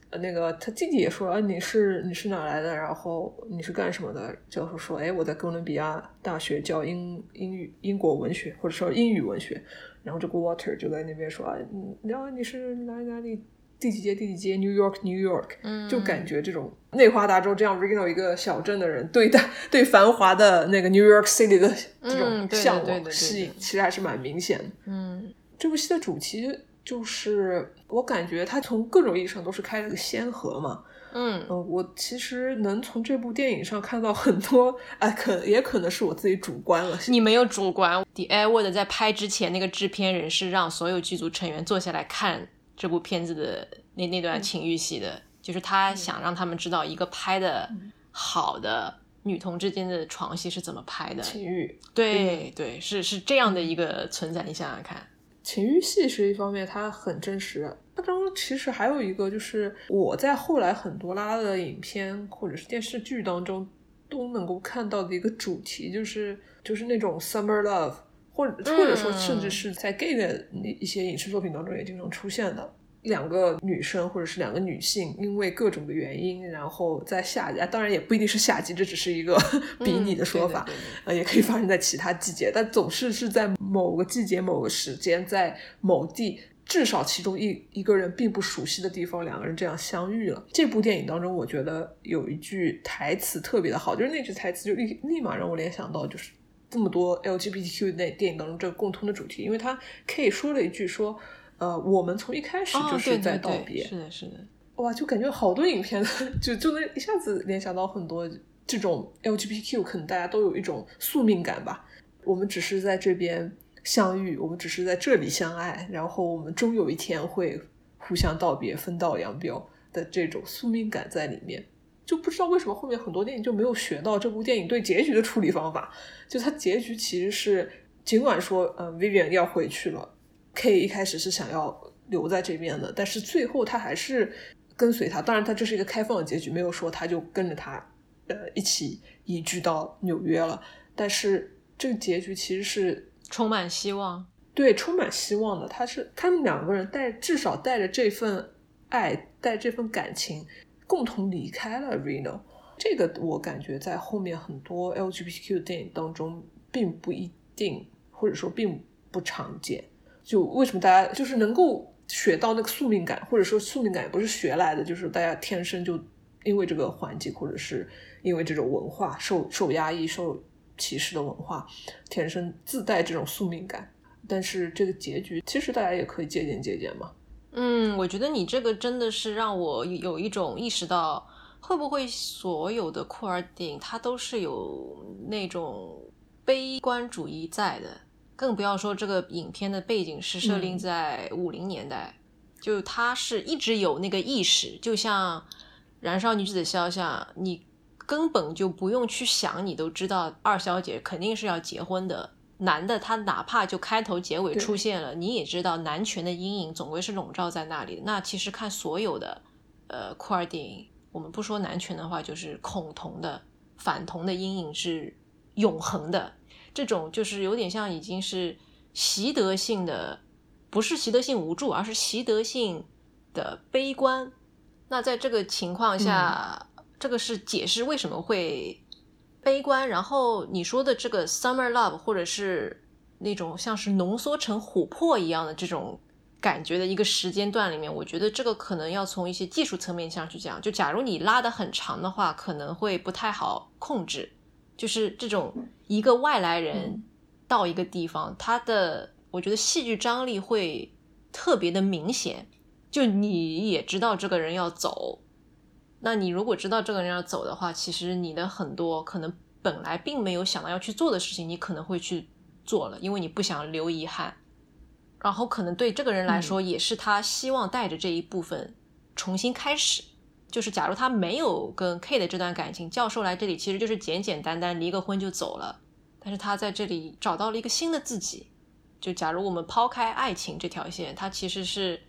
呃那个他弟弟也说啊，你是你是哪来的？然后你是干什么的？教授说，哎，我在哥伦比亚大学教英英语英国文学，或者说英语文学。然后这个 Water 就在那边说啊，嗯，然后你是哪里哪里？第几街第几街？New York New York，嗯，就感觉这种内华达州这样 regal 一个小镇的人，对待对繁华的那个 New York City 的这种向往吸引，其实还是蛮明显的。嗯这部戏的主题就是，我感觉它从各种意义上都是开了个先河嘛。嗯呃，我其实能从这部电影上看到很多，哎，可也可能是我自己主观了。你没有主观。The Airword 在拍之前，那个制片人是让所有剧组成员坐下来看这部片子的那那段情欲戏的，就是他想让他们知道一个拍的好的女同之间的床戏是怎么拍的。情欲，对对，是是这样的一个存在。你想想看，情欲戏是一方面，它很真实。它当中其实还有一个，就是我在后来很多拉拉的影片或者是电视剧当中都能够看到的一个主题，就是就是那种 summer love，或者或者说甚至是在 gay 的一些影视作品当中也经常出现的。两个女生或者是两个女性，因为各种的原因，然后在夏季，啊当然也不一定是夏季，这只是一个比拟的说法，嗯对的对呃，也可以发生在其他季节，但总是是在某个季节、某个时间，在某地，至少其中一一个人并不熟悉的地方，两个人这样相遇了。这部电影当中，我觉得有一句台词特别的好，就是那句台词就立立马让我联想到，就是这么多 LGBTQ 那电影当中这个共通的主题，因为他 K 说了一句说，呃，我们从一开始哦，就是在对对对，道别，是的，是的，哇，就感觉好多影片 就就能一下子联想到很多这种 LGBTQ，可能大家都有一种宿命感吧。我们只是在这边相遇，我们只是在这里相爱，然后我们终有一天会互相道别，分道扬镳的这种宿命感在里面。就不知道为什么后面很多电影就没有学到这部电影对结局的处理方法。就它结局其实是，尽管说，呃，Vivian 要回去了，K 一开始是想要留在这边的，但是最后他还是跟随他。当然，他这是一个开放的结局，没有说他就跟着他，呃，一起移居到纽约了。但是这个结局其实是充满希望。对充满希望的。他是他们两个人带至少带着这份爱，带这份感情，共同离开了 Reno。这个我感觉在后面很多 LGBTQ 电影当中并不一定，或者说并不常见。就为什么大家就是能够学到那个宿命感，或者说宿命感也不是学来的，就是大家天生就因为这个环境，或者是因为这种文化受受压抑、受歧视的文化，天生自带这种宿命感。但是这个结局，其实大家也可以借鉴借鉴嘛。嗯，我觉得你这个真的是让我有一种意识到，会不会所有的酷儿电影它都是有那种悲观主义在的，更不要说这个影片的背景是设定嗯在五零年代，就它是一直有那个意识，就像《燃烧女子的肖像》，你根本就不用去想，你都知道二小姐肯定是要结婚的。男的他哪怕就开头结尾出现了，你也知道男权的阴影总归是笼罩在那里的。那其实看所有的呃酷儿电影，我们不说男权的话，就是恐同的、反同的阴影是永恒的。这种就是有点像已经是习得性的，不是习得性无助，而是习得性的悲观。那在这个情况下，这个是解释为什么会悲观。然后你说的这个 summer love，或者是那种像是浓缩成琥珀一样的这种感觉的一个时间段里面，我觉得这个可能要从一些技术层面上去讲。就假如你拉的很长的话，可能会不太好控制。就是这种一个外来人到一个地方，他的我觉得戏剧张力会特别的明显。就你也知道这个人要走，那你如果知道这个人要走的话，其实你的很多可能本来并没有想到要去做的事情，你可能会去做了，因为你不想留遗憾。然后可能对这个人来说，也是他希望带着这一部分重新开始。就是假如他没有跟 K 的这段感情，教授来这里其实就是简简单单离个婚就走了。但是他在这里找到了一个新的自己。就假如我们抛开爱情这条线，他其实是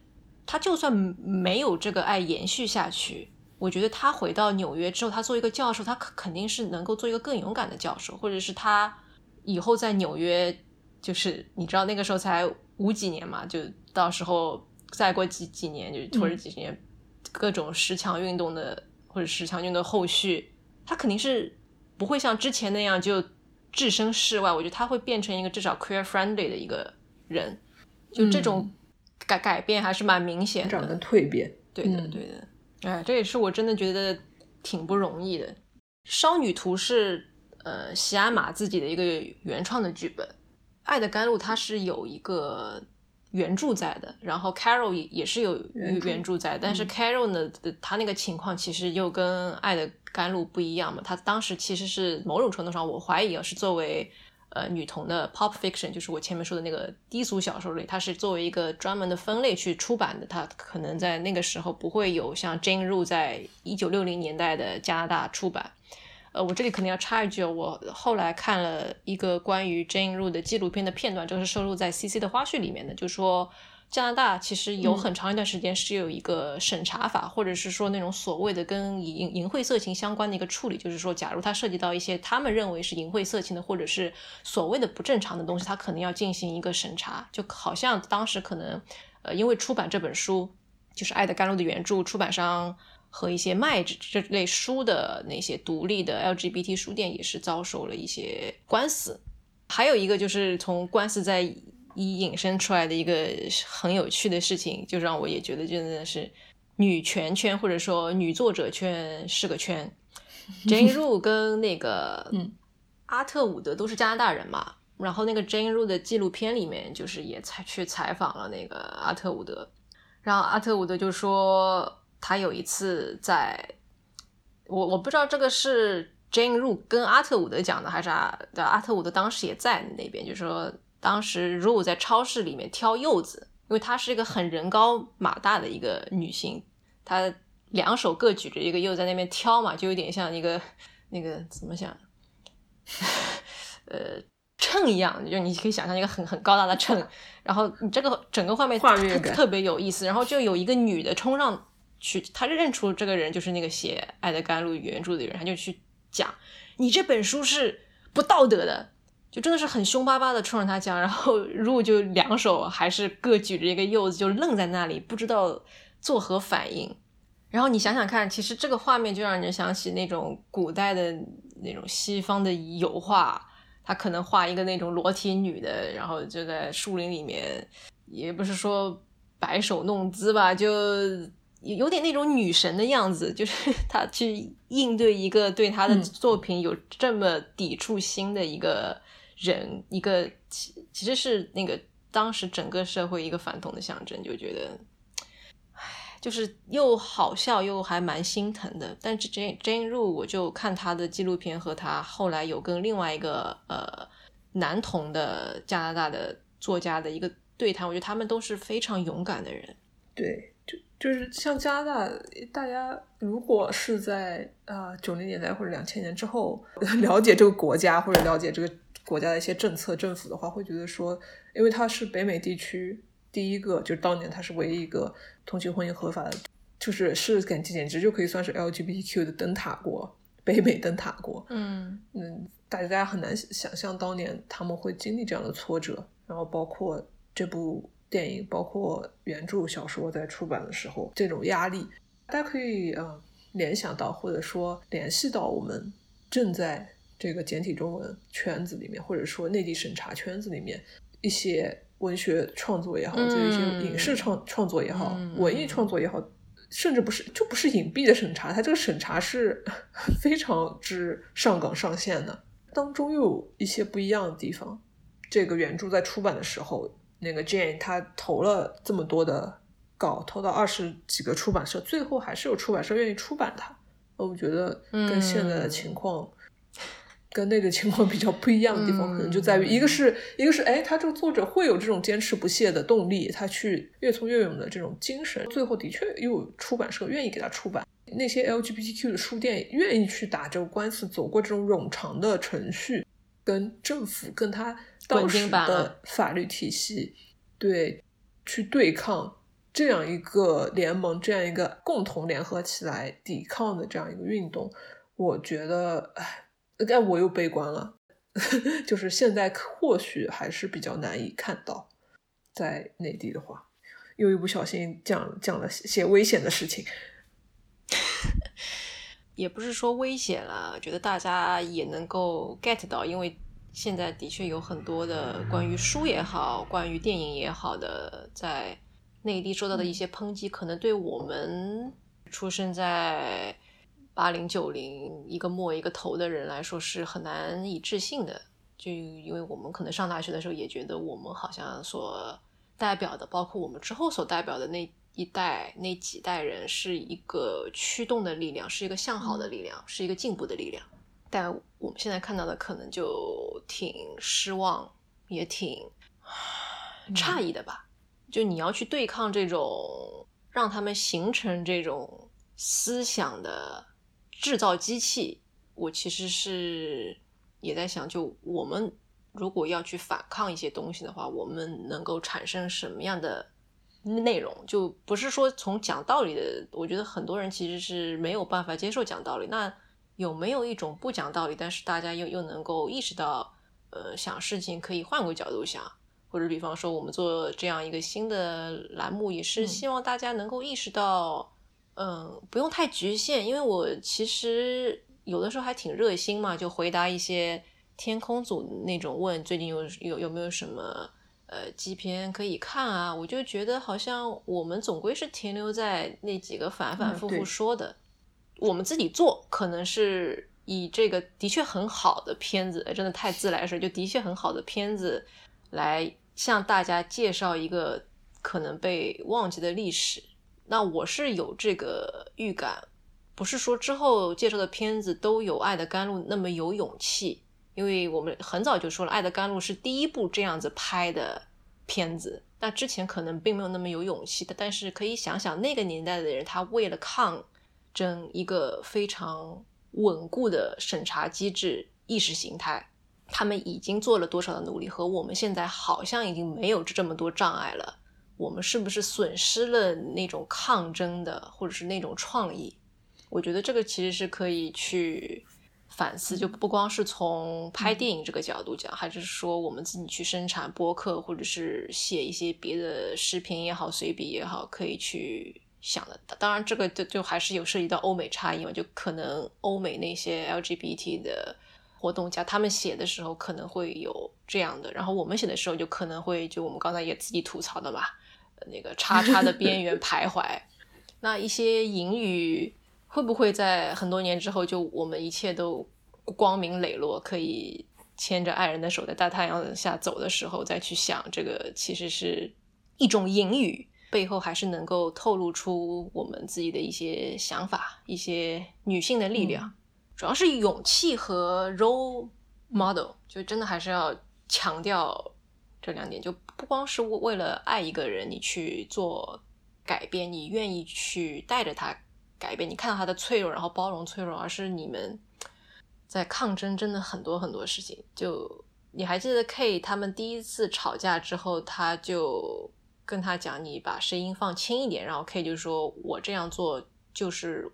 他就算没有这个爱延续下去，我觉得他回到纽约之后，他做一个教授，他肯肯定是能够做一个更勇敢的教授，或者是他以后在纽约，就是你知道那个时候才五几年嘛，就到时候再过几几年，就或者几十年，各种十强运动的或者十强运动的后续，他肯定是不会像之前那样就。置身事外，我觉得他会变成一个至少 queer friendly 的一个人，就这种改改变还是蛮明显的。长得蜕变，对的，对的。哎，这也是我真的觉得挺不容易的。《少女图》是呃西安玛自己的一个原创的剧本，《爱的甘露》它是有一个原著在的，然后 Carol 也也是有原著在，但是 Carol 呢，他那个情况其实又跟《爱的》。甘露不一样嘛？他当时其实是某种程度上，我怀疑啊，是作为呃女童的 pop fiction，就是我前面说的那个低俗小说类，它是作为一个专门的分类去出版的。它可能在那个时候不会有像 Jane Roe 在一九六零年代的加拿大出版。呃，我这里可能要插一句，我后来看了一个关于 Jane Roe 的纪录片的片段，就是收录在 CC 的花絮里面的，就说。加拿大其实有很长一段时间是有一个审查法，或者是说那种所谓的跟淫淫秽色情相关的一个处理，就是说，假如它涉及到一些他们认为是淫秽色情的，或者是所谓的不正常的东西，它可能要进行一个审查。就好像当时可能，呃，因为出版这本书，就是《爱的甘露》的原著，出版商和一些卖这这类书的那些独立的 LGBT 书店也是遭受了一些官司。还有一个就是从官司在。一引申出来的一个很有趣的事情，就让我也觉得真的是女权圈或者说女作者圈是个圈。Jane Rue 跟那个阿特伍德都是加拿大人嘛，然后那个 Jane Rue 的纪录片里面就是也采去采访了那个阿特伍德，然后阿特伍德就说他有一次在，我我不知道这个是 Jane Rue 跟阿特伍德讲的还是阿阿特伍德当时也在那边，就说。当时如果在超市里面挑柚子，因为她是一个很人高马大的一个女性，她两手各举着一个柚在那边挑嘛，就有点像一个那个怎么想，呃，秤一样，就你可以想象一个很很高大的秤，然后你这个整个画面特特别有意思，然后就有一个女的冲上去，她就认出这个人就是那个写《爱的甘露》原著的人，她就去讲，你这本书是不道德的。就真的是很凶巴巴的冲着他讲，然后如果就两手还是各举着一个柚子，就愣在那里，不知道作何反应。然后你想想看，其实这个画面就让人想起那种古代的那种西方的油画，他可能画一个那种裸体女的，然后就在树林里面，也不是说摆手弄姿吧，就有点那种女神的样子，就是他去应对一个对他的作品有这么抵触心的一个。人一个其其实是那个当时整个社会一个反同的象征，就觉得，唉，就是又好笑又还蛮心疼的。但是 Jane Jane Rue，我就看他的纪录片和他后来有跟另外一个呃男同的加拿大的作家的一个对谈，我觉得他们都是非常勇敢的人。对，就就是像加拿大，大家如果是在啊九零年代或者两千年之后 了解这个国家或者了解这个。国家的一些政策，政府的话会觉得说，因为它是北美地区第一个，就是当年它是唯一一个同性婚姻合法的，就是是简简直就可以算是 LGBTQ 的灯塔国，北美灯塔国。嗯嗯，大家很难想象当年他们会经历这样的挫折，然后包括这部电影，包括原著小说在出版的时候这种压力，大家可以呃联想到或者说联系到我们正在。这个简体中文圈子里面，或者说内地审查圈子里面，一些文学创作也好，就一些影视创创作也好，文艺创作也好，甚至不是就不是隐蔽的审查，它这个审查是 非常之上纲上线的，当中又有一些不一样的地方。这个原著在出版的时候，那个 Jane 他投了这么多的稿，投到二十几个出版社，最后还是有出版社愿意出版它。我觉得跟现在的情况。跟那个情况比较不一样的地方，可能就在于一个是一个是哎，他这个作者会有这种坚持不懈的动力，他去越挫越勇的这种精神，最后的确又有出版社愿意给他出版。那些 LGBTQ 的书店愿意去打这个官司，走过这种冗长的程序，跟政府跟他当时的法律体系对去对抗这样一个联盟，这样一个共同联合起来抵抗的这样一个运动，我觉得，哎，但我又悲观了，就是现在或许还是比较难以看到，在内地的话，又一不小心讲讲了些危险的事情。也不是说危险了，觉得大家也能够 get 到，因为现在的确有很多的关于书也好，关于电影也好的，在内地受到的一些抨击，可能对我们出生在八零九零一个末一个头的人来说是很难以置信的。就因为我们可能上大学的时候也觉得我们好像所代表的，包括我们之后所代表的那。一代那几代人是一个驱动的力量，是一个向好的力量，是一个进步的力量。但我们现在看到的可能就挺失望，也挺诧异的吧？就你要去对抗这种让他们形成这种思想的制造机器，我其实是也在想，就我们如果要去反抗一些东西的话，我们能够产生什么样的？内容就不是说从讲道理的，我觉得很多人其实是没有办法接受讲道理。那有没有一种不讲道理，但是大家又又能够意识到，呃，想事情可以换个角度想，或者比方说我们做这样一个新的栏目，也是希望大家能够意识到，嗯，不用太局限。因为我其实有的时候还挺热心嘛，就回答一些天空组那种问，最近有有有没有什么。呃，基片可以看啊，我就觉得好像我们总归是停留在那几个反反复复说的。我们自己做，可能是以这个的确很好的片子，真的太自来水，就的确很好的片子来向大家介绍一个可能被忘记的历史。那我是有这个预感，不是说之后介绍的片子都有《爱的甘露》那么有勇气。因为我们很早就说了，《爱的甘露》是第一部这样子拍的片子，那之前可能并没有那么有勇气的。但是可以想想那个年代的人，他为了抗争一个非常稳固的审查机制、意识形态，他们已经做了多少的努力，和我们现在好像已经没有这么多障碍了。我们是不是损失了那种抗争的，或者是那种创意？我觉得这个其实是可以去。反思就不光是从拍电影这个角度讲，还是说我们自己去生产播客，或者是写一些别的视频也好、随笔也好，可以去想的。当然，这个就就还是有涉及到欧美差异嘛，就可能欧美那些 LGBT 的活动家，他们写的时候可能会有这样的，然后我们写的时候就可能会就我们刚才也自己吐槽的嘛，那个叉叉的边缘徘徊，那一些隐语。会不会在很多年之后，就我们一切都光明磊落，可以牵着爱人的手在大太阳下走的时候，再去想这个，其实是一种隐语，背后还是能够透露出我们自己的一些想法，一些女性的力量，主要是勇气和 role model，就真的还是要强调这两点，就不光是为了爱一个人，你去做改变，你愿意去带着他。改变你看到他的脆弱，然后包容脆弱，而是你们在抗争，真的很多很多事情。就你还记得 K 他们第一次吵架之后，他就跟他讲：“你把声音放轻一点。”然后 K 就说：“我这样做就是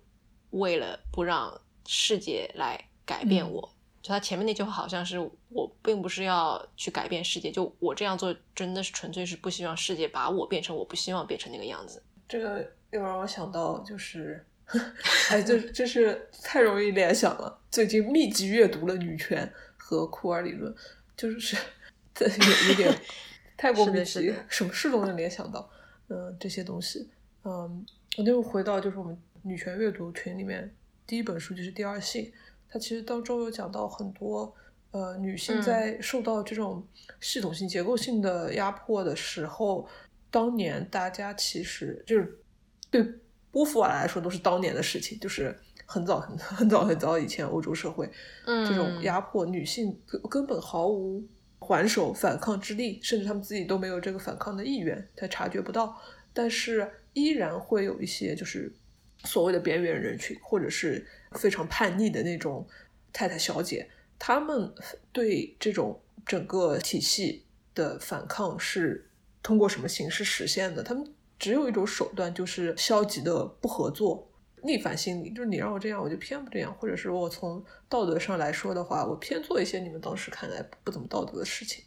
为了不让世界来改变我。”就他前面那句话好像是：“我并不是要去改变世界，就我这样做真的是纯粹是不希望世界把我变成我不希望变成那个样子。”这个又让我想到就是。哎，这这是太容易联想了。最近密集阅读了女权和库尔理论，就是 这有有点太过密集，什么事都能联想到。嗯，这些东西，嗯，我就回到就是我们女权阅读群里面第一本书就是《第二性》，它其实当中有讲到很多呃女性在受到这种系统性结构性的压迫的时候，当年大家其实就是对。波伏娃来说都是当年的事情，就是很早很很早很早以前欧洲社会，嗯，这种压迫女性根根本毫无还手反抗之力，甚至他们自己都没有这个反抗的意愿，他察觉不到。但是依然会有一些就是所谓的边缘人群，或者是非常叛逆的那种太太小姐，他们对这种整个体系的反抗是通过什么形式实现的？他们只有一种手段，就是消极的不合作。逆反心理就是你让我这样，我就偏不这样，或者是我从道德上来说的话，我偏做一些你们当时看来不怎么道德的事情。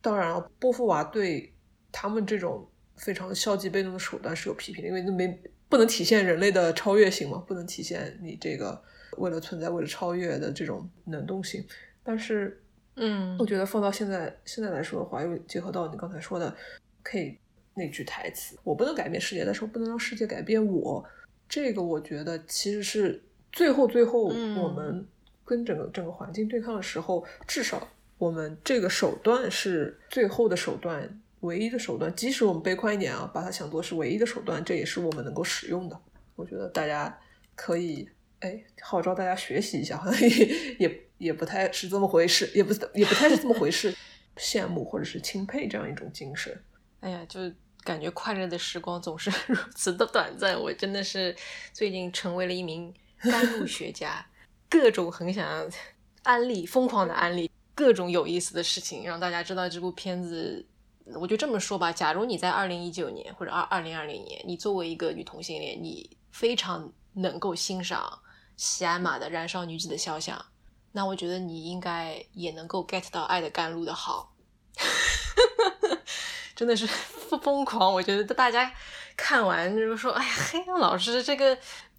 当然了，波伏娃对他们这种非常消极被动的手段是有批评的，因为那没不能体现人类的超越性嘛，不能体现你这个为了存在、为了超越的这种能动性。但是，嗯，我觉得放到现在现在来说的话，又结合到你刚才说的，可以那句台词：“我不能改变世界，但是我不能让世界改变我。”这个我觉得其实是最后最后我们跟整个整个环境对抗的时候，至少我们这个手段是最后的手段，唯一的手段。即使我们悲观一点啊，把它想作是唯一的手段，这也是我们能够使用的。我觉得大家可以哎号召大家学习一下，好像也也也不太是这么回事，也不也不太是这么回事。羡慕或者是钦佩这样一种精神。哎呀，就。感觉快乐的时光总是 如此的短暂。我真的是最近成为了一名甘露学家，各种很想安利，疯狂的安利各种有意思的事情，让大家知道这部片子。我就这么说吧，假如你在二零一九年或者二二零二零年，你作为一个女同性恋，你非常能够欣赏西安玛的《燃烧女子的肖像》，那我觉得你应该也能够 get 到《爱的甘露》的好。真的是疯狂！我觉得大家看完就是说：“哎呀，黑暗老师这个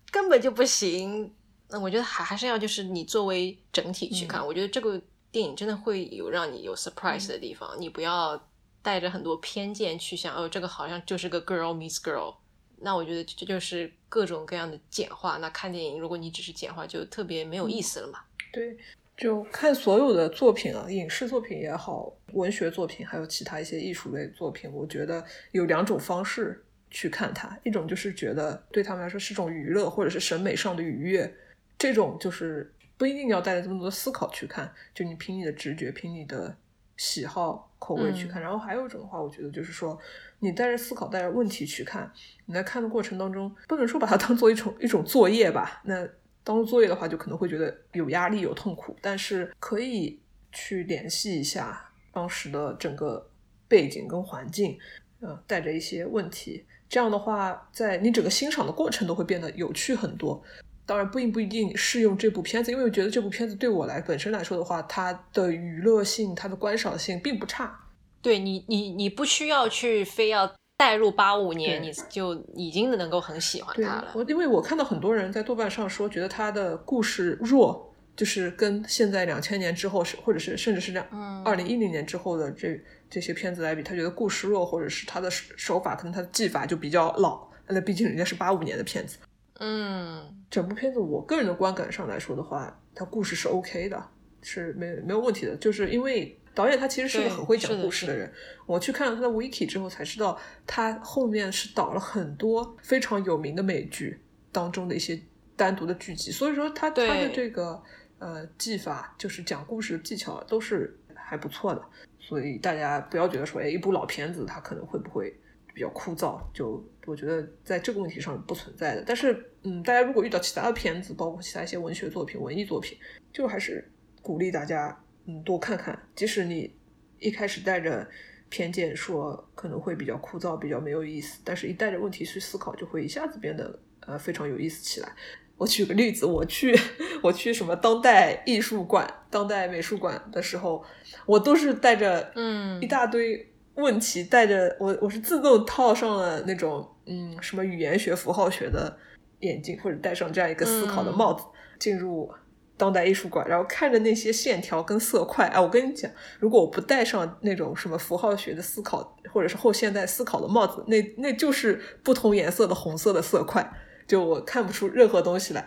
根本就不行。”那我觉得还还是要就是你作为整体去看。我觉得这个电影真的会有让你有 surprise 的地方。你不要带着很多偏见去想，哦，这个好像就是个 girl meets girl。那我觉得这就是各种各样的简化。那看电影，如果你只是简化，就特别没有意思了嘛。对。就看所有的作品啊，影视作品也好，文学作品，还有其他一些艺术类作品，我觉得有两种方式去看它。一种就是觉得对他们来说是种娱乐，或者是审美上的愉悦，这种就是不一定要带着这么多思考去看，就你凭你的直觉，凭你的喜好口味去看。然后还有一种的话，我觉得就是说你带着思考，带着问题去看，你在看的过程当中，不能说把它当做一种一种作业吧，那。当做作业的话，就可能会觉得有压力、有痛苦，但是可以去联系一下当时的整个背景跟环境，呃，带着一些问题，这样的话，在你整个欣赏的过程都会变得有趣很多。当然，不一不一定适用这部片子，因为我觉得这部片子对我来本身来说的话，它的娱乐性、它的观赏性并不差。对你，你你不需要去非要。带入八五年，你就已经能够很喜欢它了。我因为我看到很多人在豆瓣上说，觉得它的故事弱，就是跟现在两千年之后是，或者是甚至是两二零一零年之后的这这些片子来比，他觉得故事弱，或者是他的手法可能他的技法就比较老。那毕竟人家是八五年的片子。嗯，整部片子我个人的观感上来说的话，它故事是 OK 的，是没没有问题的，就是因为。导演他其实是个很会讲故事的人。我去看了他的 wiki 之后才知道，他后面是导了很多非常有名的美剧当中的一些单独的剧集。所以说他他的这个呃技法，就是讲故事的技巧都是还不错的。所以大家不要觉得说，哎，一部老片子它可能会不会比较枯燥？就我觉得在这个问题上不存在的。但是嗯，大家如果遇到其他的片子，包括其他一些文学作品、文艺作品，就还是鼓励大家。嗯，多看看，即使你一开始带着偏见说可能会比较枯燥、比较没有意思，但是一带着问题去思考，就会一下子变得呃非常有意思起来。我举个例子，我去我去什么当代艺术馆、当代美术馆的时候，我都是带着嗯一大堆问题，带着我我是自动套上了那种嗯什么语言学、符号学的眼镜，或者戴上这样一个思考的帽子进入。当代艺术馆，然后看着那些线条跟色块，哎，我跟你讲，如果我不戴上那种什么符号学的思考，或者是后现代思考的帽子，那那就是不同颜色的红色的色块，就我看不出任何东西来。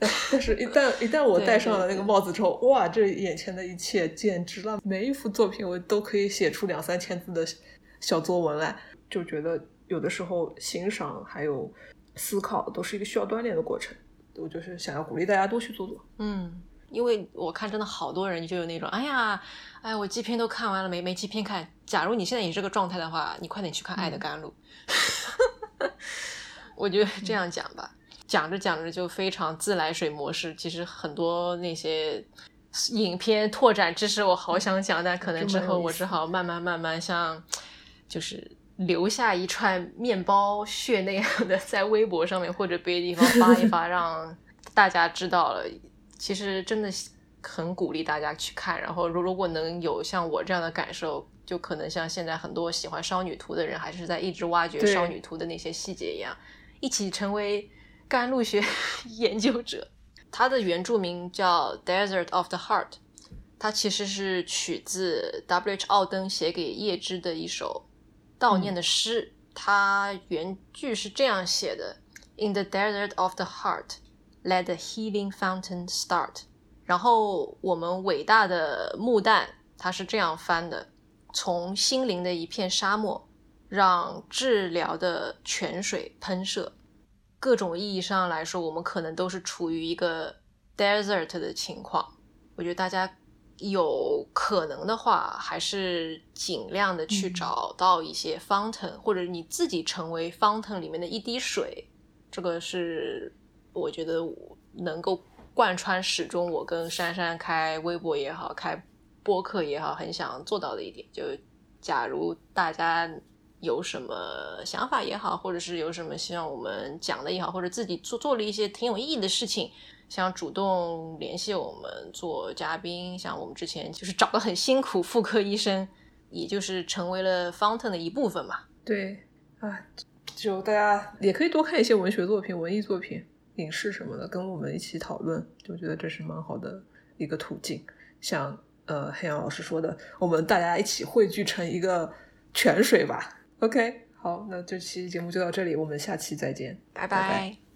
但是，一旦一旦我戴上了那个帽子之后，哇，这眼前的一切简直了！每一幅作品我都可以写出两三千字的小作文来，就觉得有的时候欣赏还有思考都是一个需要锻炼的过程。我就是想要鼓励大家多去做做。嗯，因为我看真的好多人就有那种，哎呀，哎，我基片都看完了，没没基片看。假如你现在也是这个状态的话，你快点去看《爱的甘露》。我觉得这样讲吧，讲着讲着就非常自来水模式。其实很多那些影片拓展知识，我好想讲，但可能之后我只好慢慢慢慢像，就是留下一串面包屑那样的，在微博上面或者别的地方发一发，让大家知道了。其实真的很鼓励大家去看。然后如如果能有像我这样的感受。就可能像现在很多喜欢少女图的人，还是在一直挖掘少女图的那些细节一样，一起成为甘露学 研究者。它的原著名叫《Desert of the Heart》，它其实是取自 W.H. 奥登写给叶芝的一首悼念的诗。它原句是这样写的：“In the desert of the heart, let the healing fountain start。”然后我们伟大的木旦他是这样翻的。从心灵的一片沙漠，让治疗的泉水喷射。各种意义上来说，我们可能都是处于一个 desert 的情况。我觉得大家有可能的话，还是尽量的去找到一些 fountain，或者你自己成为 fountain 里面的一滴水。这个是我觉得能够贯穿始终。我跟珊珊开微博也好，开。播客也好，很想做到的一点，就假如大家有什么想法也好，或者是有什么希望我们讲的也好，或者自己做做了一些挺有意义的事情，想主动联系我们做嘉宾，像我们之前就是找的很辛苦妇科医生，也就是成为了 Fountain 的一部分嘛。对，啊，就大家也可以多看一些文学作品、文艺作品、影视什么的，跟我们一起讨论，就觉得这是蛮好的一个途径，像。呃，黑羊老师说的，我们大家一起汇聚成一个泉水吧。OK，好，那这期节目就到这里，我们下期再见，拜拜。